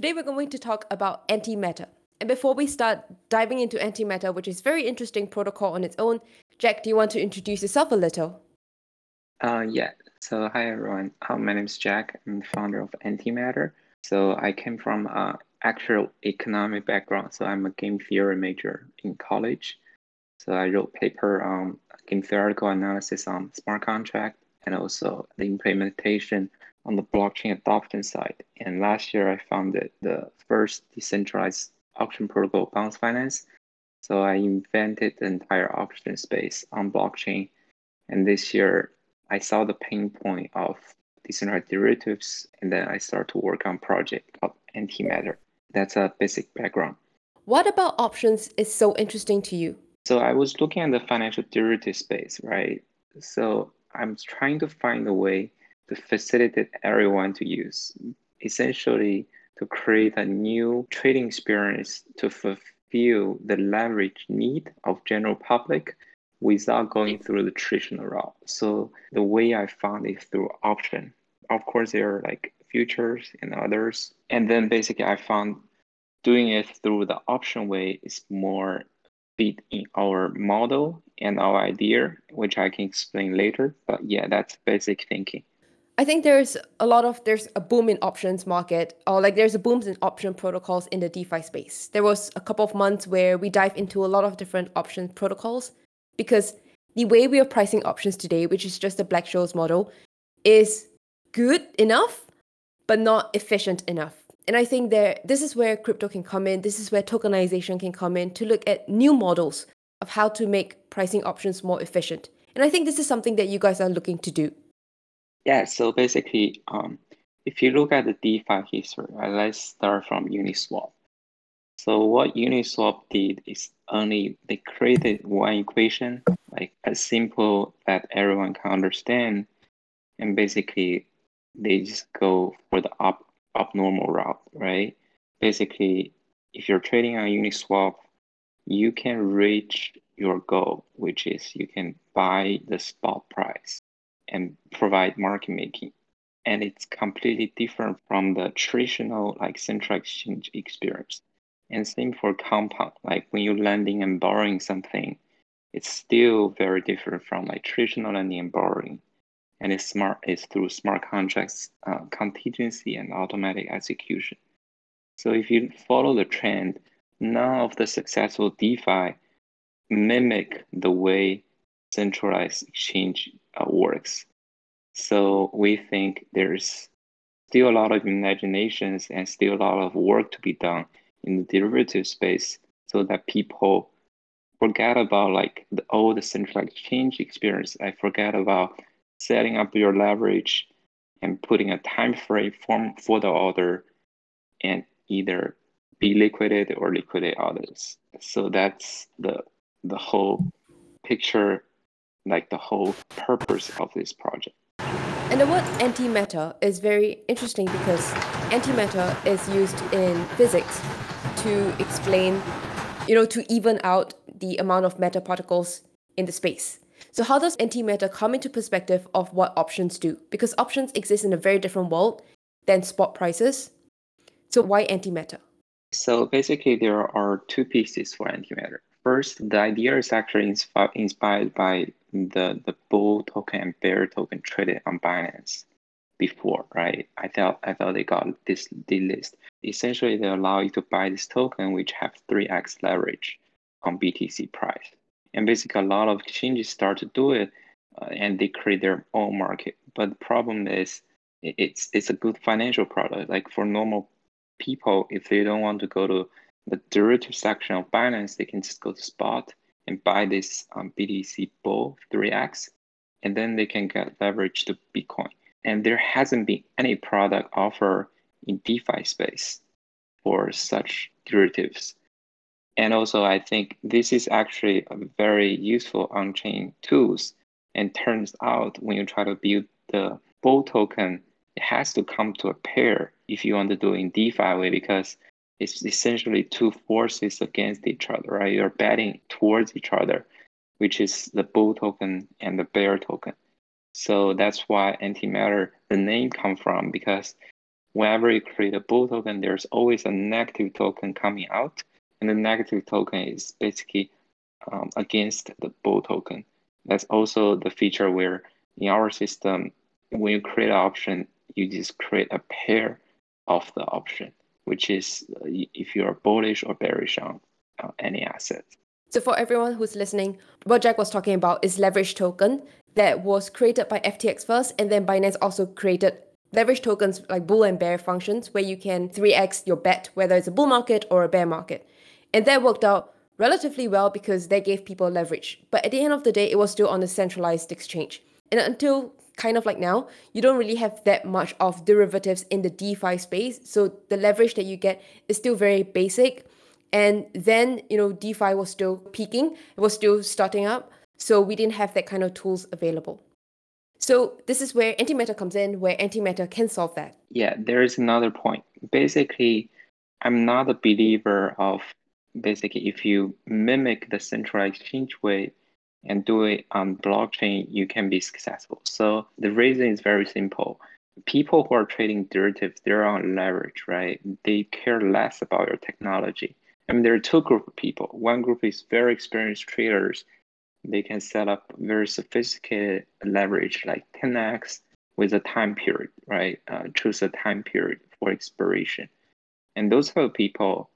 Today we're going to talk about antimatter. And before we start diving into antimatter, which is very interesting protocol on its own, Jack, do you want to introduce yourself a little? Uh, yeah. So hi everyone. Uh, my name is Jack. I'm the founder of Antimatter. So I came from uh, actual economic background. So I'm a game theory major in college. So I wrote paper on game theoretical analysis on smart contract and also the implementation on the blockchain adoption side. And last year I founded the first decentralized auction protocol Bounce Finance. So I invented the entire auction space on blockchain. And this year I saw the pain point of decentralized derivatives, and then I started to work on project called Antimatter. That's a basic background. What about options is so interesting to you? So I was looking at the financial derivative space, right? So I'm trying to find a way to facilitate everyone to use, essentially to create a new trading experience to fulfill the leverage need of general public without going through the traditional route. So the way I found it through option. Of course, there are like futures and others. And then basically I found doing it through the option way is more fit in our model and our idea, which I can explain later. But yeah, that's basic thinking. I think there's a lot of there's a boom in options market or like there's a boom in option protocols in the DeFi space. There was a couple of months where we dive into a lot of different option protocols because the way we are pricing options today, which is just a Black-Scholes model, is good enough but not efficient enough. And I think there this is where crypto can come in. This is where tokenization can come in to look at new models of how to make pricing options more efficient. And I think this is something that you guys are looking to do. Yeah, so basically, um, if you look at the DeFi history, right, let's start from Uniswap. So what Uniswap did is only they created one equation, like as simple that everyone can understand, and basically they just go for the up abnormal route, right? Basically, if you're trading on Uniswap, you can reach your goal, which is you can buy the spot price and provide market making. And it's completely different from the traditional like central exchange experience. And same for compound, like when you're lending and borrowing something, it's still very different from like traditional lending and borrowing and it's smart it's through smart contracts uh, contingency and automatic execution so if you follow the trend none of the successful defi mimic the way centralized exchange uh, works so we think there's still a lot of imaginations and still a lot of work to be done in the derivative space so that people forget about like the old central exchange experience i forget about setting up your leverage and putting a time frame form for the order and either be liquidated or liquidate others. So that's the the whole picture, like the whole purpose of this project. And the word antimatter is very interesting because antimatter is used in physics to explain, you know, to even out the amount of matter particles in the space. So how does antimatter come into perspective of what options do? Because options exist in a very different world than spot prices. So why antimatter? So basically, there are two pieces for antimatter. First, the idea is actually inspi- inspired by the, the bull token and bear token traded on Binance before, right? I thought I thought they got this list. Essentially, they allow you to buy this token which have 3x leverage on BTC price and basically a lot of exchanges start to do it uh, and they create their own market but the problem is it's it's a good financial product like for normal people if they don't want to go to the derivative section of binance they can just go to spot and buy this um, btc bull 3x and then they can get leverage to bitcoin and there hasn't been any product offer in defi space for such derivatives and also, I think this is actually a very useful on-chain tools. And turns out when you try to build the bull token, it has to come to a pair if you want to do it in DeFi way because it's essentially two forces against each other, right? You're betting towards each other, which is the bull token and the bear token. So that's why antimatter, the name come from because whenever you create a bull token, there's always a negative token coming out, and the negative token is basically um, against the bull token. That's also the feature where in our system, when you create an option, you just create a pair of the option, which is uh, if you are bullish or bearish on uh, any asset. So for everyone who's listening, what Jack was talking about is leverage token that was created by FTX first, and then Binance also created leverage tokens like bull and bear functions where you can 3x your bet whether it's a bull market or a bear market. And that worked out relatively well because they gave people leverage. But at the end of the day, it was still on a centralized exchange. And until kind of like now, you don't really have that much of derivatives in the DeFi space. So the leverage that you get is still very basic. And then, you know, DeFi was still peaking, it was still starting up. So we didn't have that kind of tools available. So this is where antimatter comes in, where antimatter can solve that. Yeah, there is another point. Basically, I'm not a believer of basically if you mimic the central exchange way and do it on blockchain, you can be successful. So the reason is very simple. People who are trading derivatives, they're on leverage, right? They care less about your technology. I mean, there are two group of people. One group is very experienced traders they can set up very sophisticated leverage like 10x with a time period, right? Uh, choose a time period for expiration. And those of people,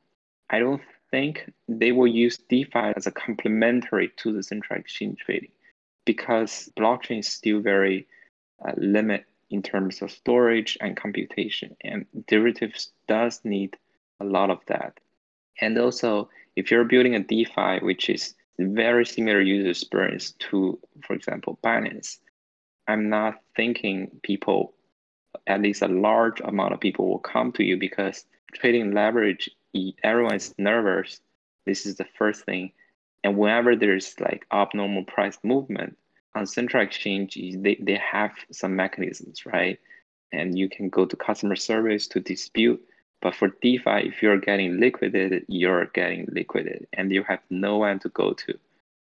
I don't think they will use DeFi as a complementary to the central exchange trading because blockchain is still very uh, limit in terms of storage and computation and derivatives does need a lot of that and also if you're building a defi which is very similar user experience to, for example, Binance. I'm not thinking people, at least a large amount of people will come to you because trading leverage, everyone is nervous. This is the first thing. And whenever there's like abnormal price movement on central exchange, they, they have some mechanisms, right? And you can go to customer service to dispute but for DeFi, if you're getting liquidated, you're getting liquidated and you have no one to go to.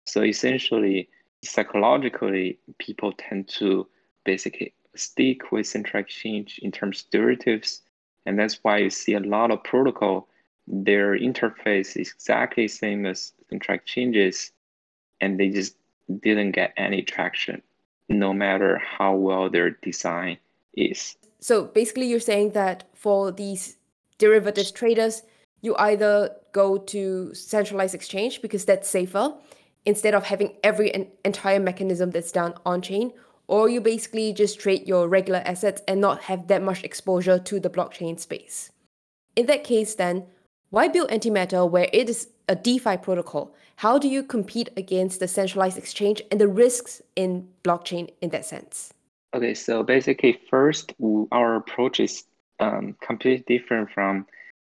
So essentially, psychologically, people tend to basically stick with central exchange in terms of derivatives. And that's why you see a lot of protocol, their interface is exactly same as contract changes, and they just didn't get any traction, no matter how well their design is. So basically, you're saying that for these derivatives traders, you either go to centralized exchange because that's safer instead of having every en- entire mechanism that's done on chain, or you basically just trade your regular assets and not have that much exposure to the blockchain space. In that case, then, why build Antimatter where it is a DeFi protocol? How do you compete against the centralized exchange and the risks in blockchain in that sense? Okay, so basically, first, our approach is um, completely different from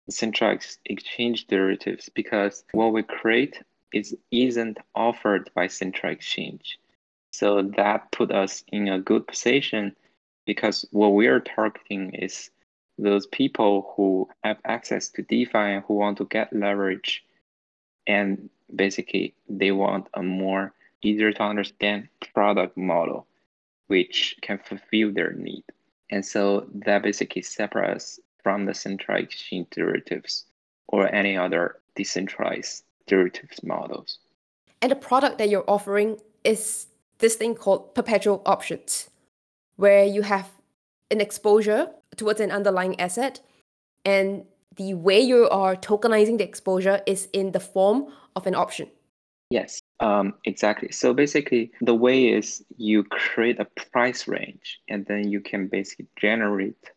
central exchange derivatives because what we create is isn't offered by central exchange. So that put us in a good position because what we are targeting is those people who have access to DeFi and who want to get leverage and basically they want a more easier to understand product model which can fulfill their need. And so that basically separates from the centralized exchange derivatives or any other decentralized derivatives models. And the product that you're offering is this thing called perpetual options, where you have an exposure towards an underlying asset, and the way you are tokenizing the exposure is in the form of an option. Yes, um, exactly. So basically, the way is you create a price range, and then you can basically generate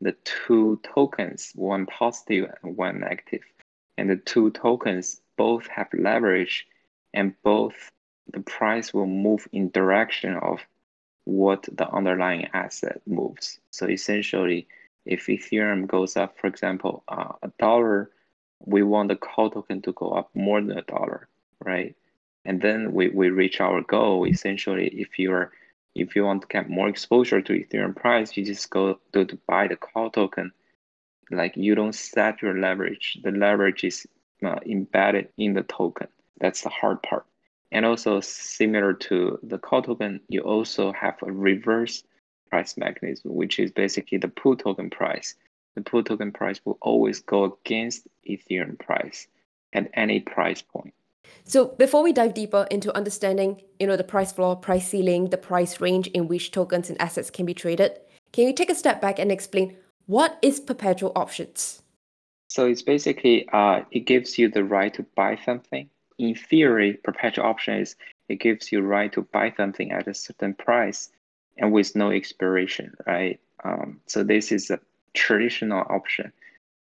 the two tokens, one positive and one negative. And the two tokens both have leverage, and both the price will move in direction of what the underlying asset moves. So essentially, if Ethereum goes up, for example, uh, a dollar, we want the call token to go up more than a dollar right? And then we, we reach our goal. Essentially, if you're if you want to get more exposure to Ethereum price, you just go to, to buy the call token. Like you don't set your leverage. The leverage is uh, embedded in the token. That's the hard part. And also similar to the call token, you also have a reverse price mechanism, which is basically the put token price. the put token price will always go against Ethereum price at any price point. So before we dive deeper into understanding, you know, the price floor, price ceiling, the price range in which tokens and assets can be traded, can you take a step back and explain what is perpetual options? So it's basically uh, it gives you the right to buy something. In theory, perpetual option is it gives you right to buy something at a certain price and with no expiration, right? Um, so this is a traditional option.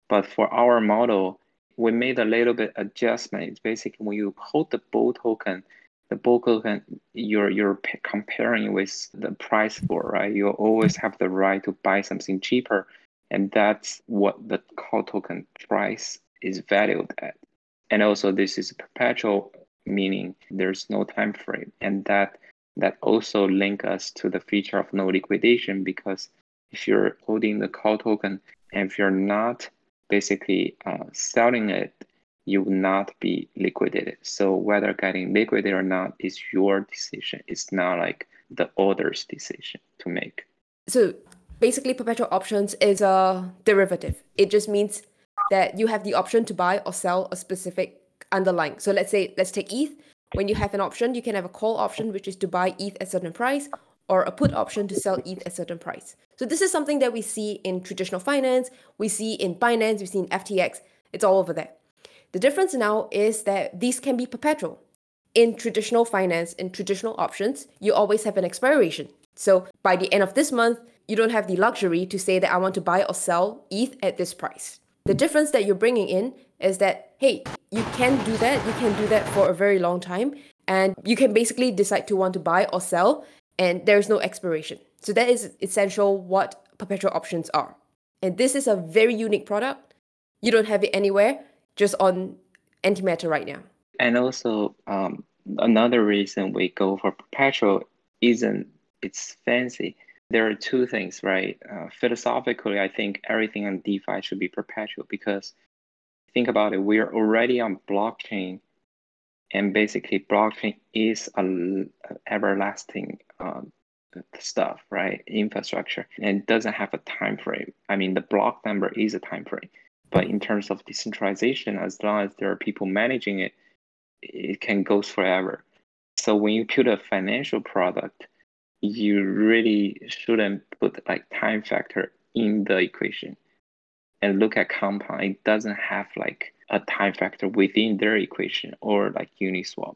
But for our model, we made a little bit adjustment. It's basically when you hold the bull token, the bull token you're you're comparing with the price for right. You always have the right to buy something cheaper, and that's what the call token price is valued at. And also, this is perpetual, meaning there's no time frame, and that that also link us to the feature of no liquidation because if you're holding the call token and if you're not basically uh, selling it, you will not be liquidated. So whether getting liquidated or not is your decision. It's not like the order's decision to make. So basically, perpetual options is a derivative. It just means that you have the option to buy or sell a specific underlying. So let's say let's take ETH. When you have an option, you can have a call option, which is to buy ETH at a certain price, or a put option to sell ETH at a certain price. So this is something that we see in traditional finance, we see in Binance, we see in FTX. It's all over there. The difference now is that these can be perpetual. In traditional finance, in traditional options, you always have an expiration. So by the end of this month, you don't have the luxury to say that I want to buy or sell ETH at this price. The difference that you're bringing in is that, hey, you can do that. You can do that for a very long time. And you can basically decide to want to buy or sell and there's no expiration. So that is essential what perpetual options are. And this is a very unique product. You don't have it anywhere, just on Antimatter right now. And also, um, another reason we go for perpetual isn't it's fancy. There are two things, right? Uh, philosophically, I think everything on DeFi should be perpetual because think about it, we're already on blockchain and basically blockchain is a, everlasting um, stuff right? Infrastructure and doesn't have a time frame. I mean the block number is a time frame but in terms of decentralization as long as there are people managing it it can go forever. So when you put a financial product you really shouldn't put like time factor in the equation and look at compound it doesn't have like a time factor within their equation or like Uniswap.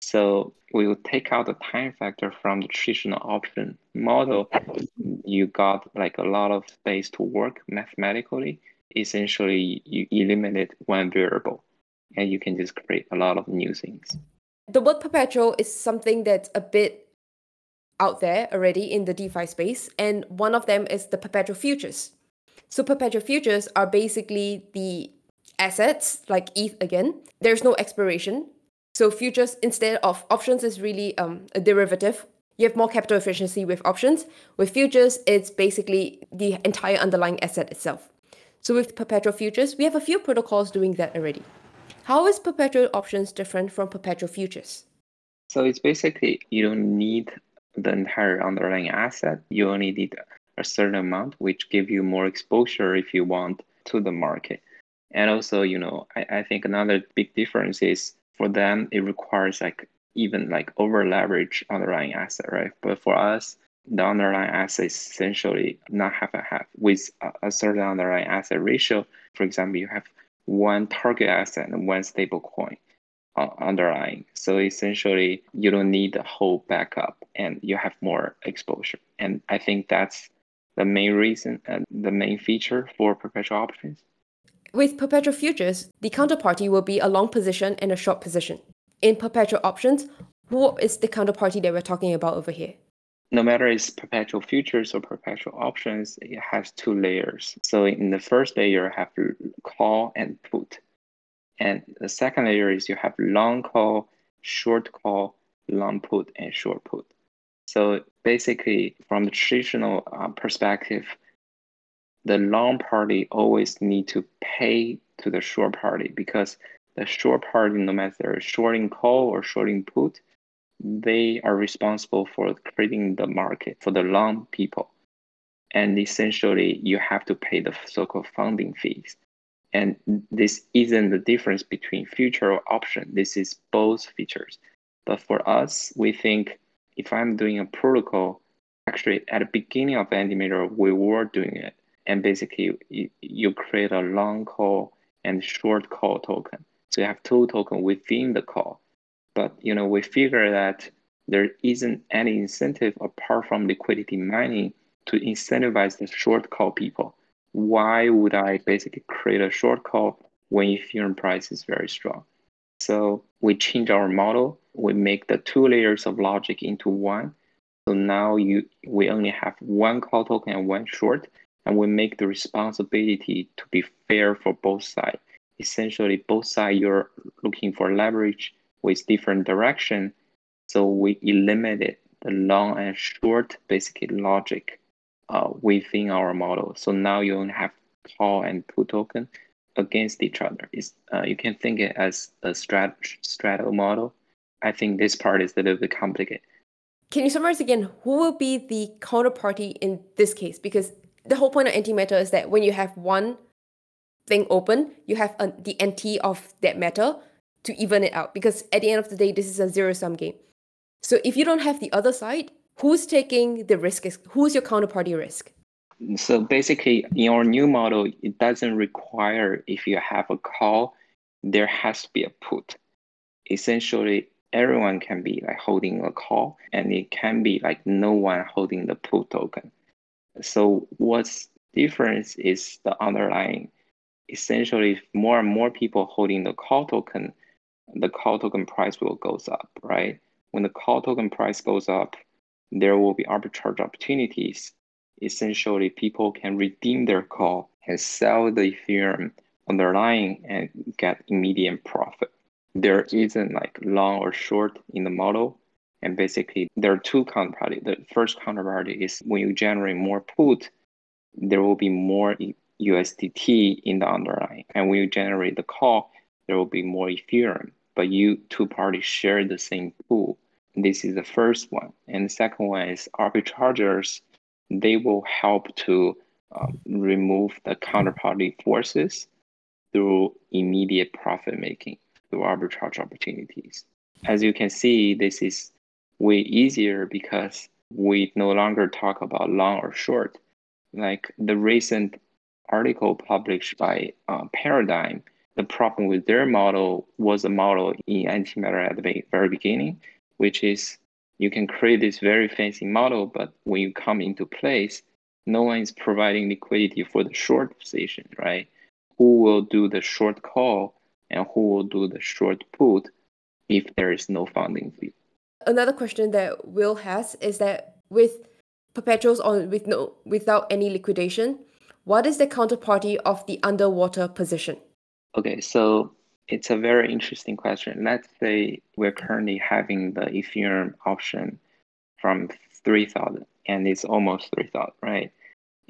So we will take out the time factor from the traditional option model. You got like a lot of space to work mathematically. Essentially, you eliminate one variable and you can just create a lot of new things. The word perpetual is something that's a bit out there already in the DeFi space. And one of them is the perpetual futures. So perpetual futures are basically the assets like ETH again, there's no expiration. So futures instead of options is really um, a derivative. You have more capital efficiency with options. With futures, it's basically the entire underlying asset itself. So with perpetual futures, we have a few protocols doing that already. How is perpetual options different from perpetual futures? So it's basically you don't need the entire underlying asset. You only need a certain amount, which give you more exposure if you want to the market. And also, you know, I, I think another big difference is for them, it requires like even like over leverage underlying asset, right? But for us, the underlying asset is essentially not half and half with a, a certain underlying asset ratio. For example, you have one target asset and one stable coin Uh, underlying. So essentially, you don't need the whole backup and you have more exposure. And I think that's the main reason and the main feature for perpetual options. With perpetual futures, the counterparty will be a long position and a short position. In perpetual options, what is the counterparty that we're talking about over here? No matter it's perpetual futures or perpetual options, it has two layers. So in the first layer, you have call and put. And the second layer is you have long call, short call, long put, and short put. So basically, from the traditional uh, perspective, the long party always need to pay to the short party because the short party, no matter they're shorting call or shorting put, they are responsible for creating the market for the long people. and essentially you have to pay the so-called funding fees. And this isn't the difference between future or option. This is both features. But for us, we think if I'm doing a protocol, actually at the beginning of Antimatter, we were doing it. And basically you, you create a long call and short call token. So you have two token within the call. But you know, we figure that there isn't any incentive apart from liquidity mining to incentivize the short call people. Why would I basically create a short call when Ethereum price is very strong? So we change our model. We make the two layers of logic into one. So now you we only have one call token and one short, and we make the responsibility to be fair for both sides. Essentially, both sides you're looking for leverage with different direction. So we eliminated the long and short basically logic uh, within our model. So now you only have call and put token against each other. Uh, you can think it as a strat straddle model. I think this part is a little bit complicated. Can you summarize again who will be the counterparty in this case? Because the whole point of antimatter is that when you have one thing open, you have a, the NT of that matter to even it out. Because at the end of the day, this is a zero sum game. So if you don't have the other side, who's taking the risk? Who's your counterparty risk? So basically, in our new model, it doesn't require if you have a call, there has to be a put. Essentially, everyone can be like holding a call, and it can be like no one holding the put token. So what's difference is the underlying. Essentially, if more and more people holding the call token, the call token price will goes up, right? When the call token price goes up, there will be arbitrage opportunities. Essentially, people can redeem their call and sell the Ethereum underlying and get immediate profit. There isn't like long or short in the model. And basically, there are two counterparty. The first counterparty is when you generate more put, there will be more USDT in the underlying. And when you generate the call, there will be more Ethereum. But you two parties share the same pool. This is the first one. And the second one is arbitrageurs. They will help to um, remove the counterparty forces through immediate profit making through arbitrage opportunities. As you can see, this is way easier because we no longer talk about long or short. Like the recent article published by uh, Paradigm, the problem with their model was a model in antimatter at the very beginning which is you can create this very fancy model, but when you come into place, no one is providing liquidity for the short position, right? Who will do the short call and who will do the short put if there is no funding fee? Another question that Will has is that with perpetuals on with no without any liquidation, what is the counterparty of the underwater position? Okay, so it's a very interesting question. Let's say we're currently having the Ethereum option from 3000 and it's almost 3000, right?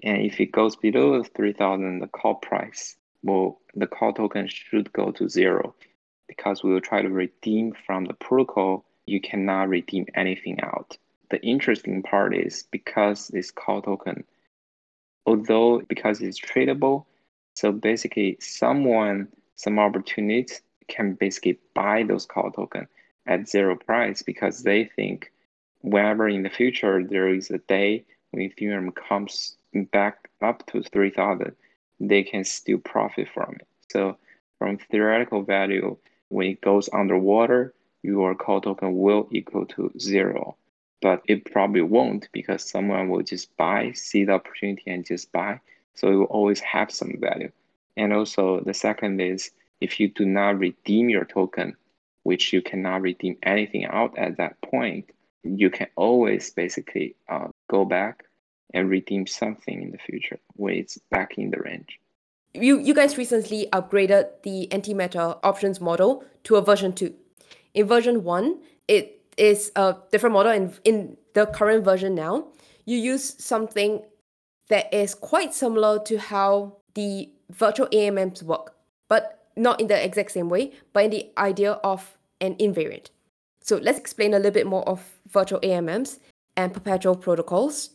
And if it goes below 3000, the call price will, the call token should go to zero because we will try to redeem from the protocol. You cannot redeem anything out. The interesting part is because this call token, although because it's tradable, so basically someone some opportunities can basically buy those call token at zero price because they think whenever in the future there is a day when Ethereum comes back up to 3000, they can still profit from it. So from theoretical value, when it goes underwater, your call token will equal to zero. But it probably won't because someone will just buy, see the opportunity and just buy. So it will always have some value. And also the second is if you do not redeem your token, which you cannot redeem anything out at that point, you can always basically uh, go back and redeem something in the future when it's back in the range. You, you guys recently upgraded the antimatter options model to a version 2. In version 1, it is a different model. And in the current version now, you use something that is quite similar to how the virtual AMMs work, but not in the exact same way, but in the idea of an invariant. So let's explain a little bit more of virtual AMMs and perpetual protocols.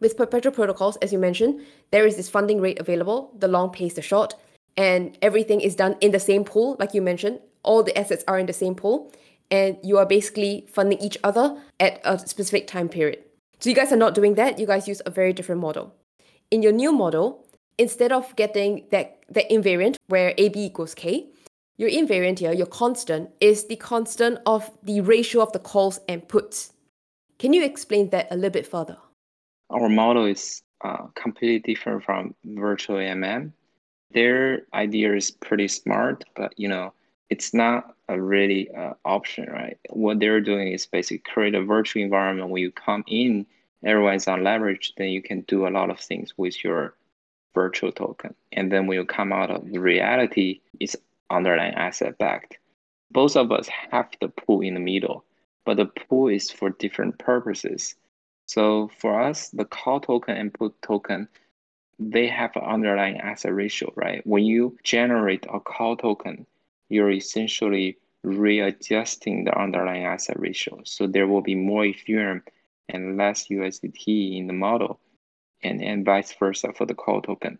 With perpetual protocols, as you mentioned, there is this funding rate available, the long pays the short, and everything is done in the same pool, like you mentioned. All the assets are in the same pool, and you are basically funding each other at a specific time period. So you guys are not doing that. You guys use a very different model. In your new model, instead of getting that, that invariant where AB equals K, your invariant here, your constant, is the constant of the ratio of the calls and puts. Can you explain that a little bit further? Our model is uh, completely different from virtual AMM. Their idea is pretty smart, but you know, it's not a really uh, option, right? What they're doing is basically create a virtual environment where you come in, everyone's on leverage, then you can do a lot of things with your virtual token. And then when you come out of reality, it's underlying asset backed. Both of us have the pool in the middle, but the pool is for different purposes. So for us, the call token and put token, they have an underlying asset ratio, right? When you generate a call token, you're essentially readjusting the underlying asset ratio. So there will be more Ethereum and less USDT in the model, and, and vice versa for the call token.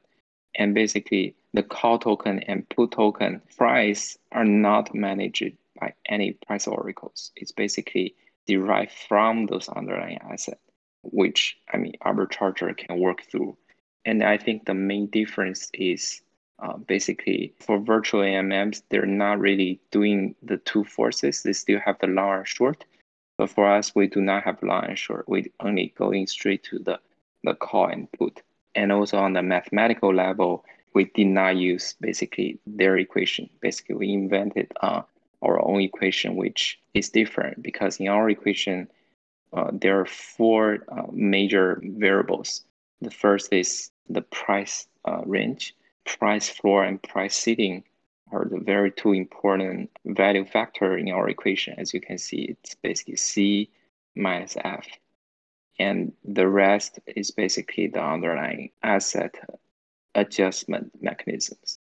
And basically, the call token and put token price are not managed by any price oracles. It's basically derived from those underlying assets, which I mean arbitrager can work through. And I think the main difference is uh, basically for virtual AMMs, they're not really doing the two forces. They still have the long and short. But for us, we do not have long and short. We're only going straight to the, the call and put. And also on the mathematical level, we did not use basically their equation. Basically, we invented uh, our own equation, which is different because in our equation, uh, there are four uh, major variables. The first is the price uh, range price floor and price ceiling are the very two important value factor in our equation. As you can see, it's basically C minus F. And the rest is basically the underlying asset adjustment mechanisms.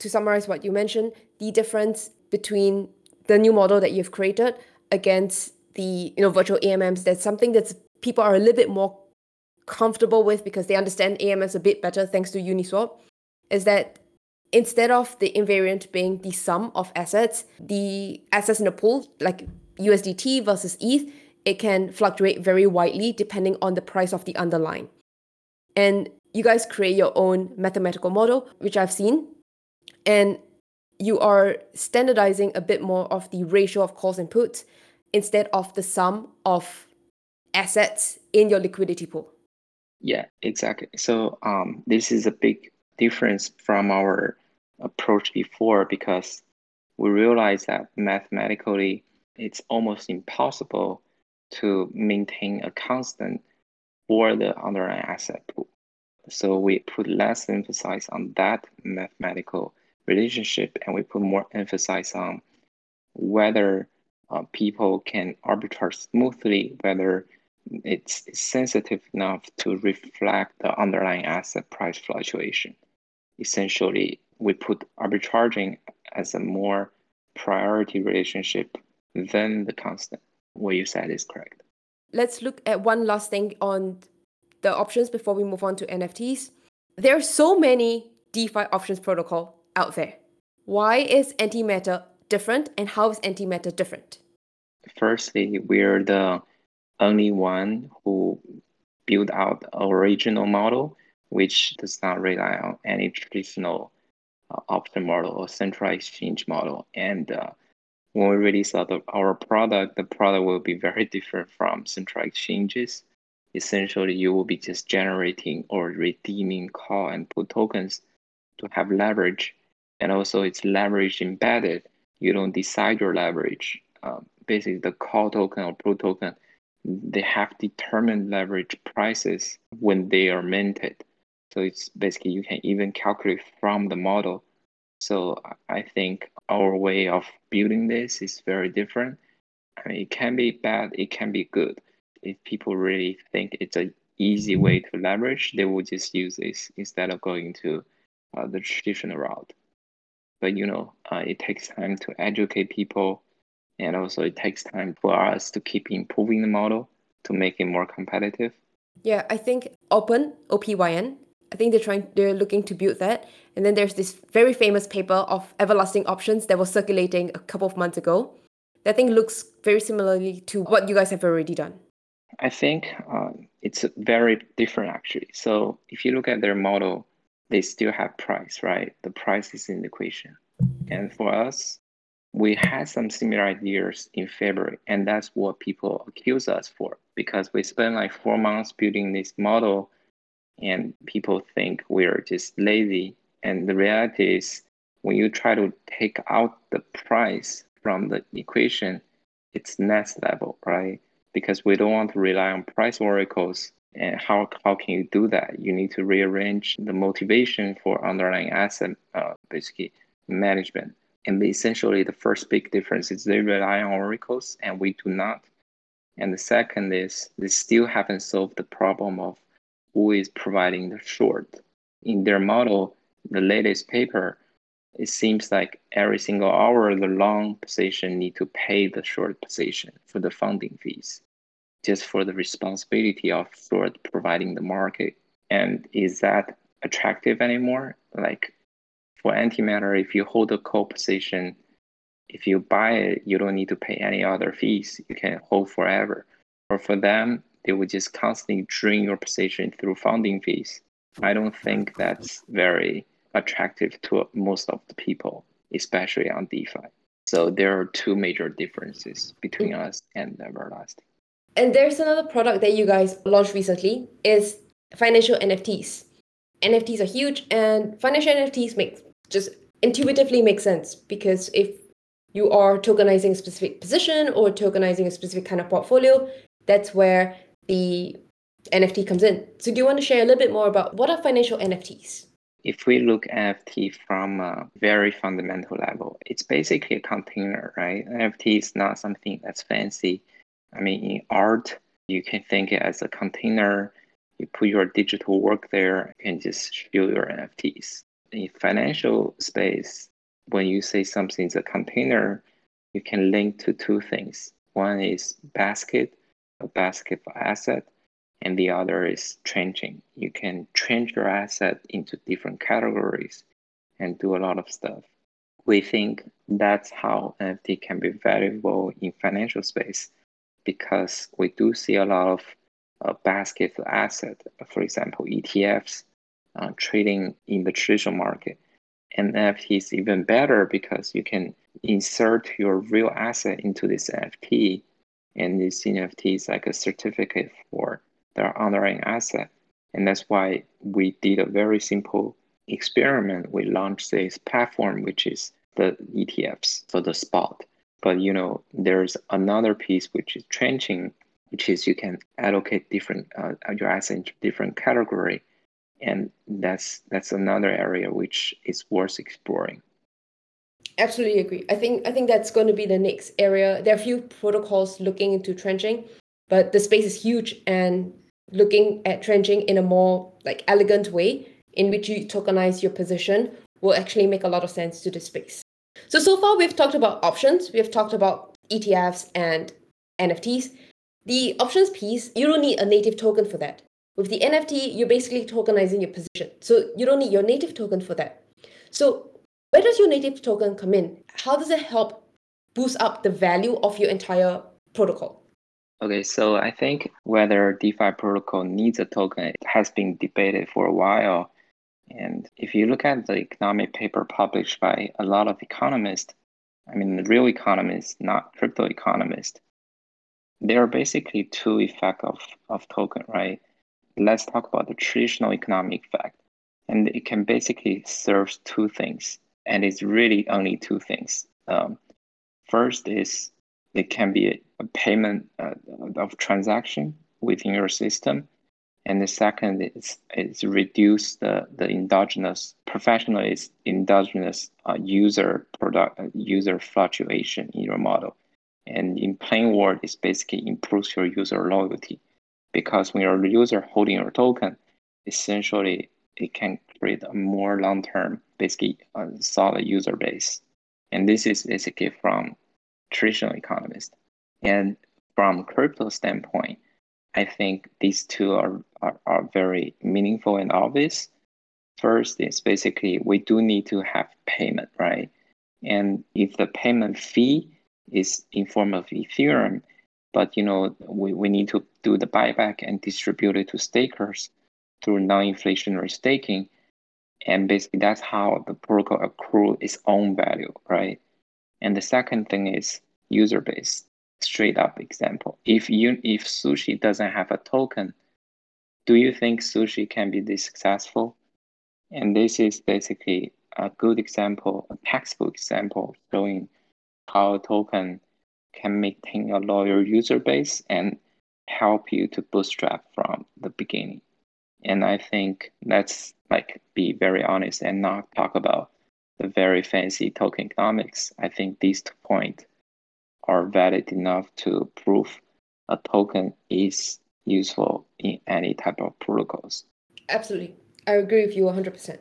To summarize what you mentioned, the difference between the new model that you've created against the you know virtual AMMs, that's something that people are a little bit more comfortable with because they understand AMMs a bit better thanks to Uniswap is that instead of the invariant being the sum of assets, the assets in the pool, like USDT versus ETH, it can fluctuate very widely depending on the price of the underlying. And you guys create your own mathematical model, which I've seen, and you are standardizing a bit more of the ratio of calls and puts instead of the sum of assets in your liquidity pool. Yeah, exactly. So um, this is a big difference from our approach before because we realized that mathematically it's almost impossible to maintain a constant for the underlying asset pool. So we put less emphasis on that mathematical relationship and we put more emphasis on whether uh, people can arbitrage smoothly, whether it's sensitive enough to reflect the underlying asset price fluctuation essentially we put arbitraging as a more priority relationship than the constant. What you said is correct. Let's look at one last thing on the options before we move on to NFTs. There are so many DeFi options protocol out there. Why is Antimatter different and how is Antimatter different? Firstly, we're the only one who built out a original model which does not rely on any traditional uh, option model or central exchange model. And uh, when we release our, our product, the product will be very different from central exchanges. Essentially, you will be just generating or redeeming call and put tokens to have leverage. And also, it's leverage embedded. You don't decide your leverage. Um, basically, the call token or put token, they have determined leverage prices when they are minted. So it's basically you can even calculate from the model. So I think our way of building this is very different. I mean, it can be bad, it can be good. If people really think it's an easy way to leverage, they will just use this instead of going to uh, the traditional route. But you know, uh, it takes time to educate people, and also it takes time for us to keep improving the model to make it more competitive. Yeah, I think Open, OPYN, I think they're trying they're looking to build that. And then there's this very famous paper of everlasting options that was circulating a couple of months ago. That I think looks very similarly to what you guys have already done. I think um, it's very different actually. So if you look at their model, they still have price, right? The price is in the equation. And for us, we had some similar ideas in February, and that's what people accuse us for because we spent like four months building this model, and people think we're just lazy. And the reality is, when you try to take out the price from the equation, it's next level, right? Because we don't want to rely on price oracles. And how, how can you do that? You need to rearrange the motivation for underlying asset, uh, basically management. And essentially, the first big difference is they rely on oracles and we do not. And the second is they still haven't solved the problem of who is providing the short. In their model, the latest paper, it seems like every single hour the long position need to pay the short position for the funding fees, just for the responsibility of short providing the market. And is that attractive anymore? Like for antimatter, if you hold a call position, if you buy it, you don't need to pay any other fees. You can hold forever. Or for them, they would just constantly drain your position through funding fees. I don't think that's very attractive to most of the people, especially on DeFi. So there are two major differences between us and Everlasting. And there's another product that you guys launched recently is financial NFTs. NFTs are huge and financial NFTs make just intuitively make sense because if you are tokenizing a specific position or tokenizing a specific kind of portfolio, that's where the NFT comes in. So, do you want to share a little bit more about what are financial NFTs? If we look at NFT from a very fundamental level, it's basically a container, right? NFT is not something that's fancy. I mean, in art, you can think it as a container. You put your digital work there and just show your NFTs in financial space, when you say something's a container, you can link to two things. One is basket, a basket for asset, and the other is tranching. You can tranche your asset into different categories and do a lot of stuff. We think that's how NFT can be valuable in financial space because we do see a lot of uh, basket asset, for example, ETFs uh, trading in the traditional market. And NFT is even better because you can insert your real asset into this NFT, and this NFT is like a certificate for the underlying asset. And that's why we did a very simple experiment. We launched this platform, which is the ETFs for the spot. But you know, there's another piece which is tranching, which is you can allocate different uh, your asset into different category and that's that's another area which is worth exploring absolutely agree. I think i think that's going to be the next area. There are a few protocols looking into tranching but the space is huge and looking at tranching in a more like elegant way in which you tokenize your position will actually make a lot of sense to the space. So so far we've talked about options. We've talked about etfs and nfts the options piece you don't need a native token for that. With the NFT, you're basically tokenizing your position. So you don't need your native token for that. So where does your native token come in? How does it help boost up the value of your entire protocol? Okay, so I think whether DeFi protocol needs a token it has been debated for a while. And if you look at the economic paper published by a lot of economists, I mean, real economists, not crypto economists, there are basically two effects of, of token, right? let's talk about the traditional economic effect. And it can basically serve two things, and it's really only two things. Um, first is it can be a, payment uh, of transaction within your system, and the second is is reduce the, the endogenous professional is endogenous uh, user product uh, user fluctuation in your model, and in plain word, it basically improves your user loyalty. Because when you're user holding your token, essentially it can create a more long-term, basically a solid user base. And this is basically from traditional economists. And from crypto standpoint, I think these two are, are, are very meaningful and obvious. First is basically we do need to have payment, right? And if the payment fee is in form of Ethereum, but you know we, we need to do the buyback and distribute it to stakers through non-inflationary staking, and basically that's how the protocol accrue its own value, right? And the second thing is user base. Straight up example. If you if sushi doesn't have a token, do you think sushi can be this successful? And this is basically a good example, a textbook example showing how a token can maintain a loyal user base and help you to bootstrap from the beginning. And I think let's like be very honest and not talk about the very fancy token economics. I think these two points are valid enough to prove a token is useful in any type of protocols. Absolutely. I agree with you 100%.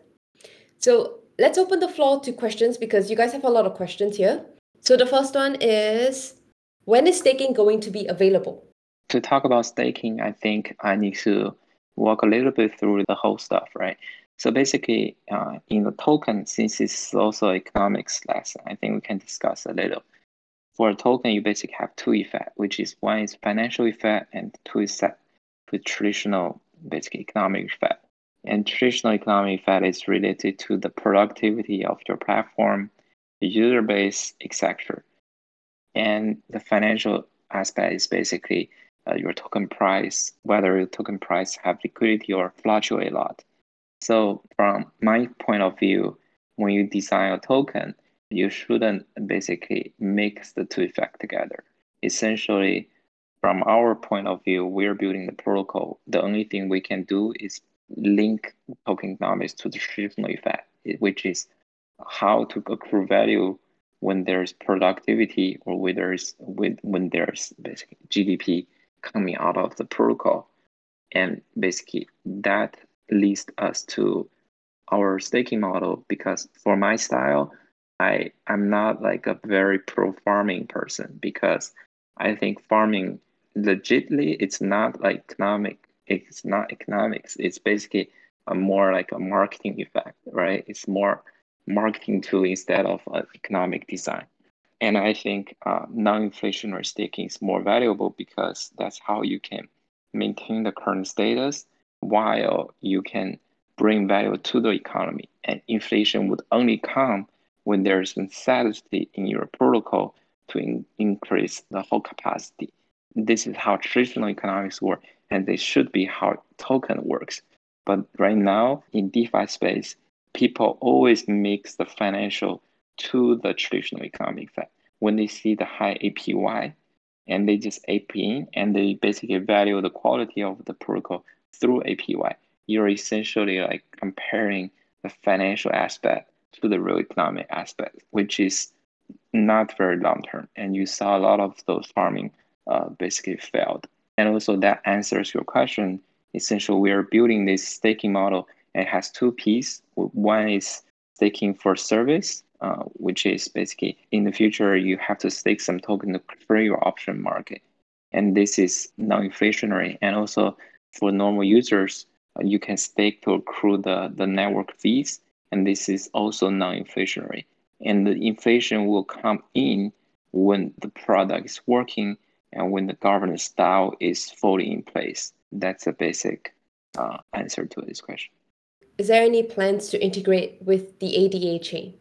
So let's open the floor to questions because you guys have a lot of questions here. So the first one is when is staking going to be available? To talk about staking, I think I need to walk a little bit through the whole stuff, right? So basically, uh, in the token, since it's also economics lesson, I think we can discuss a little. For a token, you basically have two effects, which is one is financial effect and two is set with traditional basically economic effect. And traditional economic effect is related to the productivity of your platform, the user base, etc. And the financial aspect is basically uh, your token price, whether your token price have liquidity or fluctuate a lot. So from my point of view, when you design a token, you shouldn't basically mix the two effects together. Essentially, from our point of view, we're building the protocol. The only thing we can do is link token economics to the traditional effect, which is how to accrue value when there's productivity or when there's when, when there's basically GDP coming out of the protocol. And basically that leads us to our staking model because for my style, I I'm not like a very pro farming person because I think farming legitly it's not like economic it's not economics. It's basically a more like a marketing effect right? It's more marketing tool instead of uh, economic design and I think uh, non-inflationary staking is more valuable because that's how you can maintain the current status while you can bring value to the economy. And inflation would only come when there's necessity in your protocol to in- increase the whole capacity. This is how traditional economics work, and this should be how token works. But right now in DeFi space, people always mix the financial to the traditional economic fact. When they see the high APY, and they just AP in, and they basically value the quality of the protocol through APY, you're essentially like comparing the financial aspect to the real economic aspect, which is not very long term. And you saw a lot of those farming uh, basically failed. And also that answers your question. Essentially, we are building this staking model. It has two pieces. One is staking for service, uh, which is basically in the future you have to stake some token to clear your option market, and this is non-inflationary. And also for normal users, uh, you can stake to accrue the the network fees, and this is also non-inflationary. And the inflation will come in when the product is working and when the governance style is fully in place. That's a basic uh, answer to this question. Is there any plans to integrate with the ADA chain?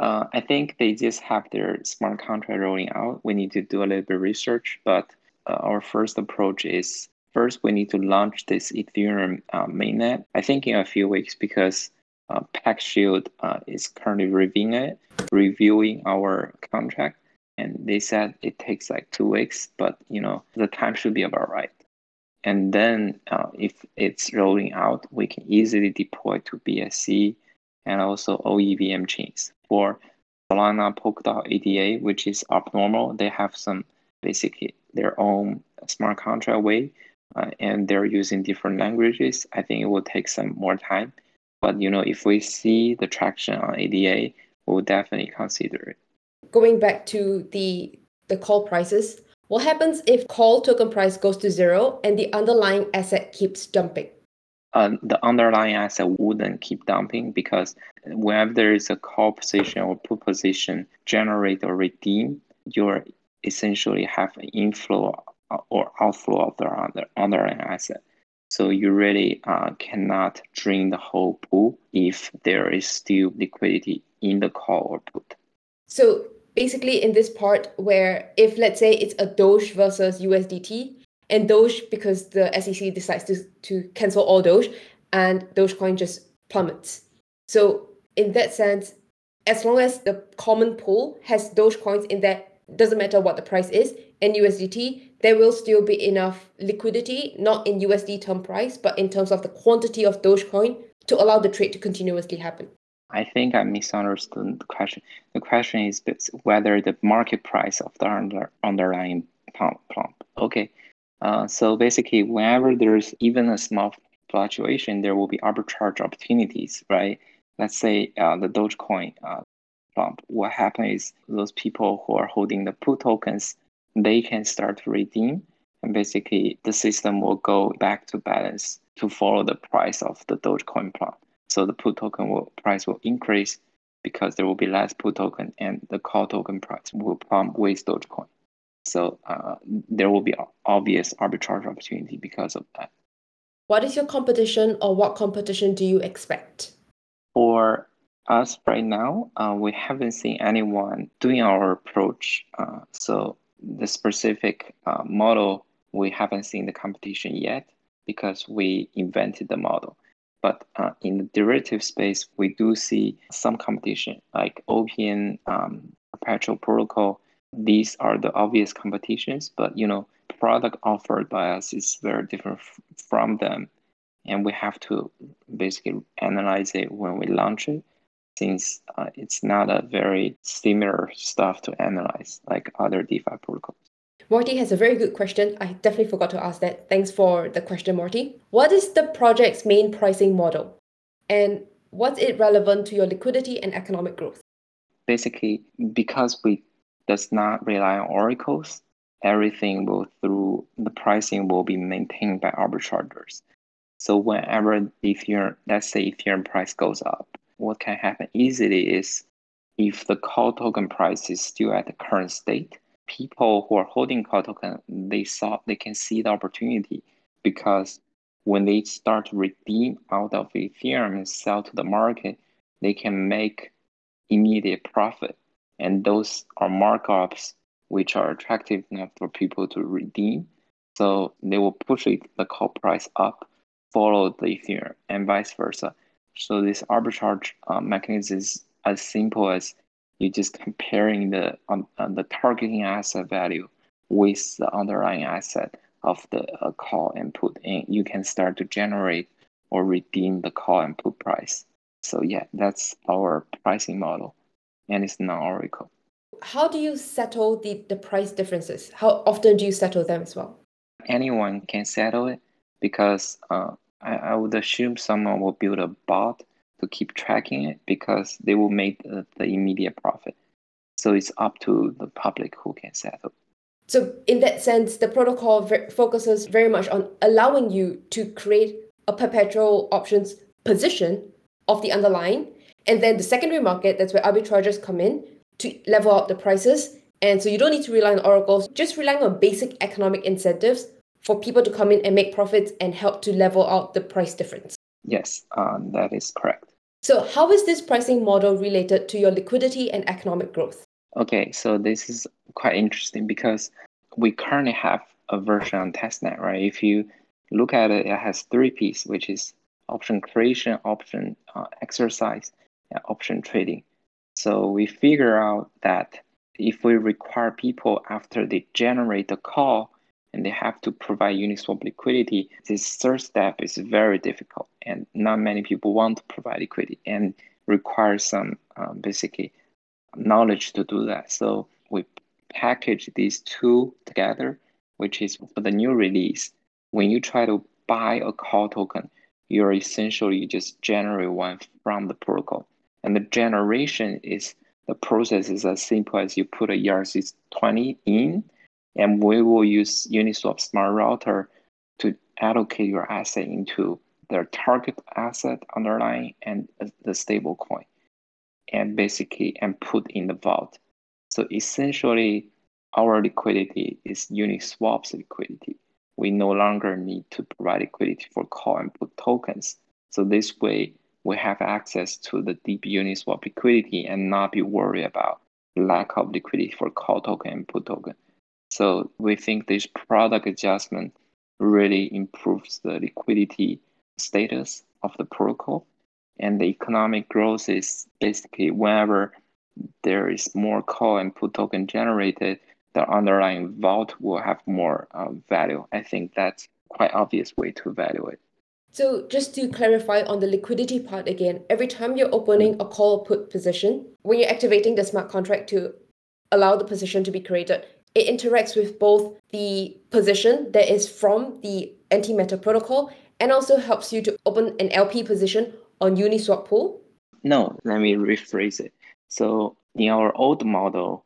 Uh, I think they just have their smart contract rolling out. We need to do a little bit of research, but uh, our first approach is first we need to launch this Ethereum uh, mainnet. I think in a few weeks because uh, PeckShield uh, is currently reviewing it, reviewing our contract, and they said it takes like two weeks, but you know the time should be about right. And then uh, if it's rolling out, we can easily deploy to BSC and also OEVM chains. For Solana, Polkadot, ADA, which is abnormal, they have some basically their own smart contract way, uh, and they're using different languages. I think it will take some more time, but you know, if we see the traction on ADA, we'll definitely consider it. Going back to the the call prices, What happens if call token price goes to zero and the underlying asset keeps dumping? Uh, the underlying asset wouldn't keep dumping because whenever there is a call position or put position generate or redeem, you're essentially have an inflow or outflow of the under, underlying asset. So you really uh, cannot drain the whole pool if there is still liquidity in the call or put. So basically, in this part where if let's say it's a Doge versus USDT, and Doge because the SEC decides to, to cancel all Doge, and Dogecoin just plummets. So in that sense, as long as the common pool has Dogecoins in there, doesn't matter what the price is, and USDT, there will still be enough liquidity, not in USD term price, but in terms of the quantity of Dogecoin to allow the trade to continuously happen. I think I misunderstood the question. The question is whether the market price of the under, underlying pump, pump. Okay. Uh, so basically, whenever there's even a small fluctuation, there will be arbitrage opportunities, right? Let's say uh, the Dogecoin uh, pump. What happens is those people who are holding the put tokens they can start to redeem and basically the system will go back to balance to follow the price of the Dogecoin plot. So the put token will, price will increase because there will be less put token and the call token price will plummet with Dogecoin. So uh, there will be obvious arbitrage opportunity because of that. What is your competition or what competition do you expect? For us right now, uh, we haven't seen anyone doing our approach. Uh, so the specific uh, model, we haven't seen the competition yet because we invented the model. But uh, in the derivative space, we do see some competition, like Opyn, um, Perpetual Protocol. These are the obvious competitions, but you know, product offered by us is very different f- from them, and we have to basically analyze it when we launch it since uh, it's not a very similar stuff to analyze like other DeFi protocols. Morty has a very good question. I definitely forgot to ask that. Thanks for the question, Morty. What is the project's main pricing model? And what's it relevant to your liquidity and economic growth? Basically, because we does not rely on oracles, everything will through the pricing will be maintained by arbitrageurs. So whenever Ethereum, let's say Ethereum price goes up, what can happen easily is if the call token price is still at the current state, people who are holding call token, they saw they can see the opportunity because when they start to redeem out of Ethereum and sell to the market, they can make immediate profit. And those are markups which are attractive enough for people to redeem. So they will push it, the call price up, follow the Ethereum, and vice versa. So this arbitrage uh, mechanism is as simple as you just comparing the um, uh, the targeting asset value with the underlying asset of the uh, call and put, and you can start to generate or redeem the call and put price. So yeah, that's our pricing model, and it's non-oracle. How do you settle the, the price differences? How often do you settle them as well? Anyone can settle it because uh, I, I would assume someone will build a bot to keep tracking it because they will make the, the immediate profit. So it's up to the public who can settle. So, in that sense, the protocol focuses very much on allowing you to create a perpetual options position of the underlying. And then the secondary market, that's where arbitrageurs come in to level out the prices. And so you don't need to rely on oracles, just relying on basic economic incentives for people to come in and make profits and help to level out the price difference. Yes, um, that is correct. So, how is this pricing model related to your liquidity and economic growth? Okay, so this is quite interesting because we currently have a version on testnet, right? If you look at it, it has three pieces, which is option creation, option uh, exercise, option trading. So we figure out that if we require people after they generate the call and they have to provide Uniswap liquidity, this third step is very difficult, and not many people want to provide liquidity and require some um, basically knowledge to do that. So we package these two together, which is for the new release. When you try to buy a call token, you're essentially just generate one from the protocol. And the generation is the process is as simple as you put a ERC20 in And we will use Uniswap Smart Router to allocate your asset into their target asset underlying and the stable coin and basically and put in the vault. So essentially our liquidity is Uniswap's liquidity. We no longer need to provide liquidity for call and put tokens. So this way we have access to the deep Uniswap liquidity and not be worried about lack of liquidity for call token and put token. So we think this product adjustment really improves the liquidity status of the protocol. And the economic growth is basically whenever there is more call and put token generated, the underlying vault will have more uh, value. I think that's quite obvious way to evaluate. So just to clarify on the liquidity part again, every time you're opening a call put position, when you're activating the smart contract to allow the position to be created, it interacts with both the position that is from the antimatter protocol and also helps you to open an LP position on Uniswap pool? No, let me rephrase it. So in our old model,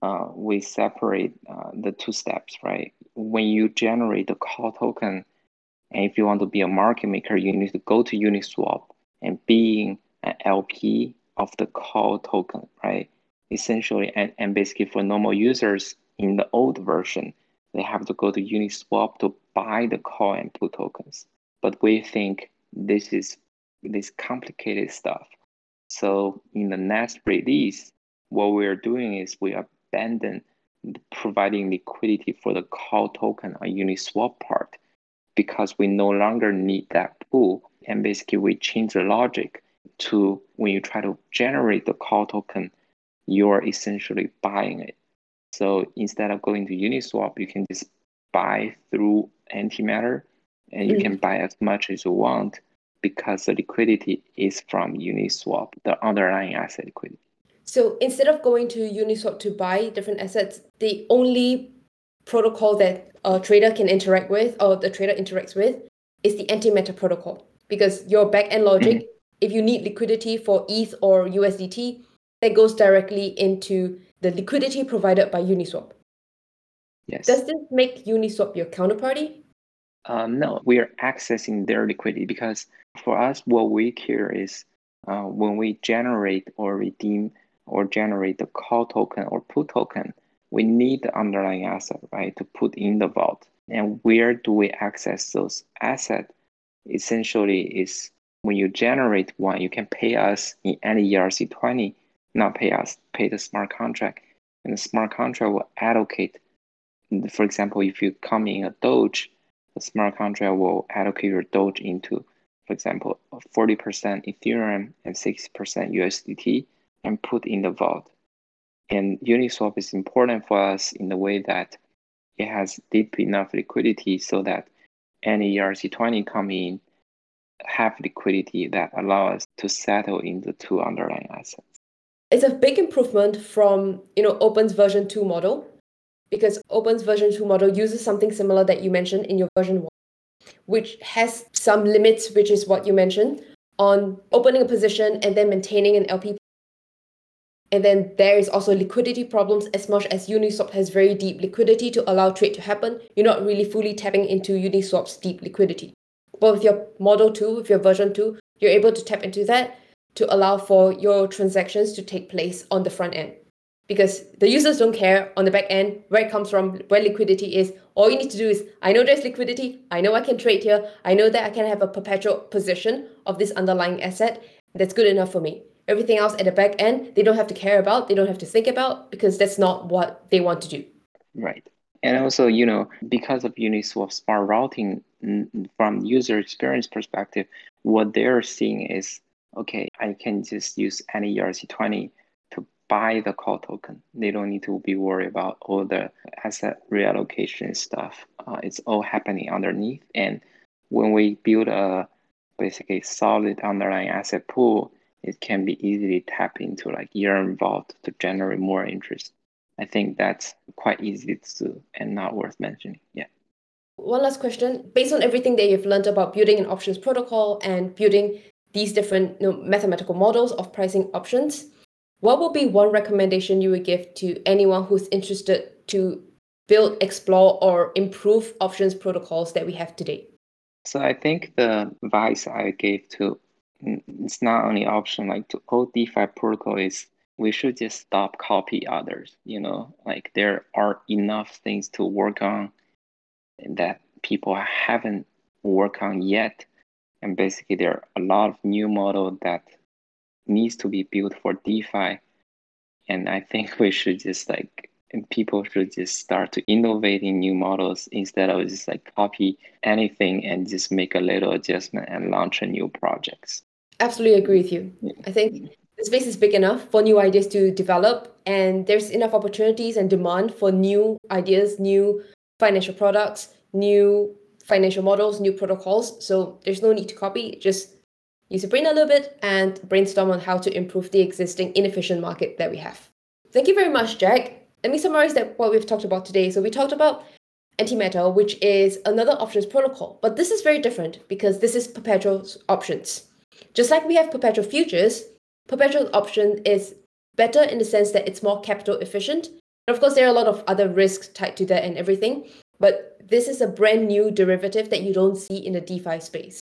uh, we separate uh, the two steps, right? When you generate the call token, and if you want to be a market maker, you need to go to Uniswap and being an LP of the call token, right? Essentially, and, and basically for normal users in the old version, they have to go to Uniswap to buy the call and put tokens. But we think this is this complicated stuff. So in the next release, what we're doing is we abandon providing liquidity for the call token on Uniswap part because we no longer need that pool. And basically we change the logic to when you try to generate the call token, you're essentially buying it. So instead of going to Uniswap, you can just buy through antimatter and you mm. can buy as much as you want because the liquidity is from Uniswap, the underlying asset liquidity. So instead of going to Uniswap to buy different assets, the only protocol that a trader can interact with or the trader interacts with is the antimatter protocol because your backend logic, if you need liquidity for ETH or USDT, that goes directly into the liquidity provided by Uniswap. Yes. Does this make Uniswap your counterparty? Um, no, we are accessing their liquidity because for us, what we care is uh, when we generate or redeem or generate the call token or put token, we need the underlying asset, right, to put in the vault. And where do we access those assets? Essentially, is when you generate one, you can pay us in any ERC20, not pay us, pay the smart contract. And the smart contract will allocate, for example, if you come in a Doge, the smart contract will allocate your Doge into, for example, 40% Ethereum and 60% USDT and put in the vault. And Uniswap is important for us in the way that it has deep enough liquidity so that any ERC20 come in have liquidity that allow us to settle in the two underlying assets. It's a big improvement from you know Opyn's version 2 model because Opyn's version 2 model uses something similar that you mentioned in your version 1, which has some limits, which is what you mentioned, on opening a position and then maintaining an LP. And then there is also liquidity problems as much as Uniswap has very deep liquidity to allow trade to happen. You're not really fully tapping into Uniswap's deep liquidity. But with your Model 2, with your version 2, you're able to tap into that to allow for your transactions to take place on the front end because the users don't care on the back end where it comes from, where liquidity is. All you need to do is, I know there's liquidity, I know I can trade here, I know that I can have a perpetual position of this underlying asset. That's good enough for me. Everything else at the back end, they don't have to care about, they don't have to think about because that's not what they want to do. Right. And also, you know, because of Uniswap smart routing from user experience perspective, what they're seeing is, okay, I can just use any ERC20 to buy the call token. They don't need to be worried about all the asset reallocation stuff. Uh, it's all happening underneath. And when we build a basically solid underlying asset pool, it can be easily tapped into like Yearn Vault to generate more interest. I think that's quite easy to do and not worth mentioning. Yeah. One last question. Based on everything that you've learned about building an options protocol and building these different you know, mathematical models of pricing options, what would be one recommendation you would give to anyone who's interested to build, explore, or improve options protocols that we have today? So I think the advice I gave to it's not only option like to all DeFi protocol is we should just stop copy others. You know, like there are enough things to work on that people haven't worked on yet. And basically there are a lot of new model that needs to be built for DeFi. And I think we should just like and people should just start to innovating new models instead of just like copy anything and just make a little adjustment and launch a new projects. Absolutely agree with you. Yeah. I think the space is big enough for new ideas to develop and there's enough opportunities and demand for new ideas, new financial products, new financial models, new protocols. So there's no need to copy, just use your brain a little bit and brainstorm on how to improve the existing inefficient market that we have. Thank you very much, Jack let me summarize that what we've talked about today. So we talked about antimatter, which is another options protocol, but this is very different because this is perpetual options. Just like we have perpetual futures, perpetual option is better in the sense that it's more capital efficient. And of course, there are a lot of other risks tied to that and everything, but this is a brand new derivative that you don't see in the DeFi space.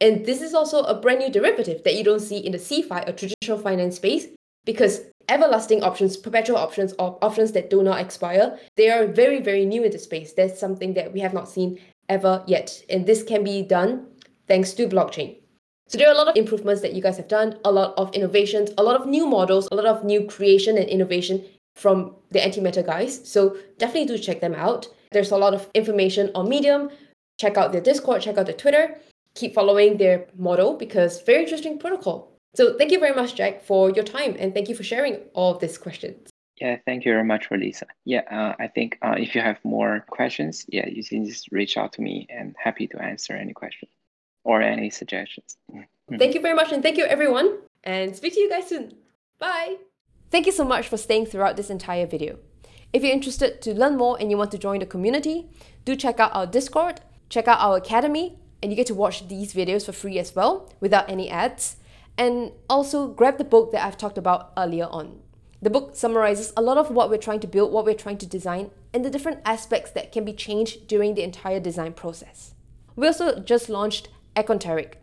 And this is also a brand new derivative that you don't see in the CeFi or traditional finance space because everlasting options, perpetual options, or options that do not expire, they are very, very new in the space. That's something that we have not seen ever yet. And this can be done thanks to blockchain. So there are a lot of improvements that you guys have done, a lot of innovations, a lot of new models, a lot of new creation and innovation from the antimatter guys. So definitely do check them out. There's a lot of information on Medium. Check out their Discord, check out their Twitter. Keep following their model because very interesting protocol. So thank you very much, Jack, for your time and thank you for sharing all of these questions. Yeah, thank you very much, Lisa. Yeah, uh, I think uh, if you have more questions, yeah, you can just reach out to me and happy to answer any question or any suggestions. Mm-hmm. Thank you very much and thank you everyone and speak to you guys soon. Bye. Thank you so much for staying throughout this entire video. If you're interested to learn more and you want to join the community, do check out our Discord, check out our academy, and you get to watch these videos for free as well without any ads. And also grab the book that I've talked about earlier on. The book summarizes a lot of what we're trying to build, what we're trying to design, and the different aspects that can be changed during the entire design process. We also just launched Econteric.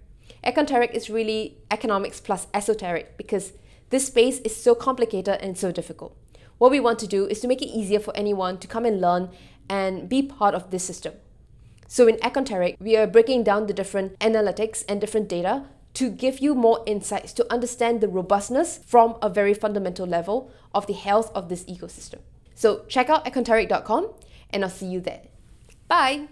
Econteric is really economics plus esoteric because this space is so complicated and so difficult. What we want to do is to make it easier for anyone to come and learn and be part of this system. So in Econteric, we are breaking down the different analytics and different data to give you more insights to understand the robustness from a very fundamental level of the health of this ecosystem. So check out econteric.com and I'll see you there. Bye!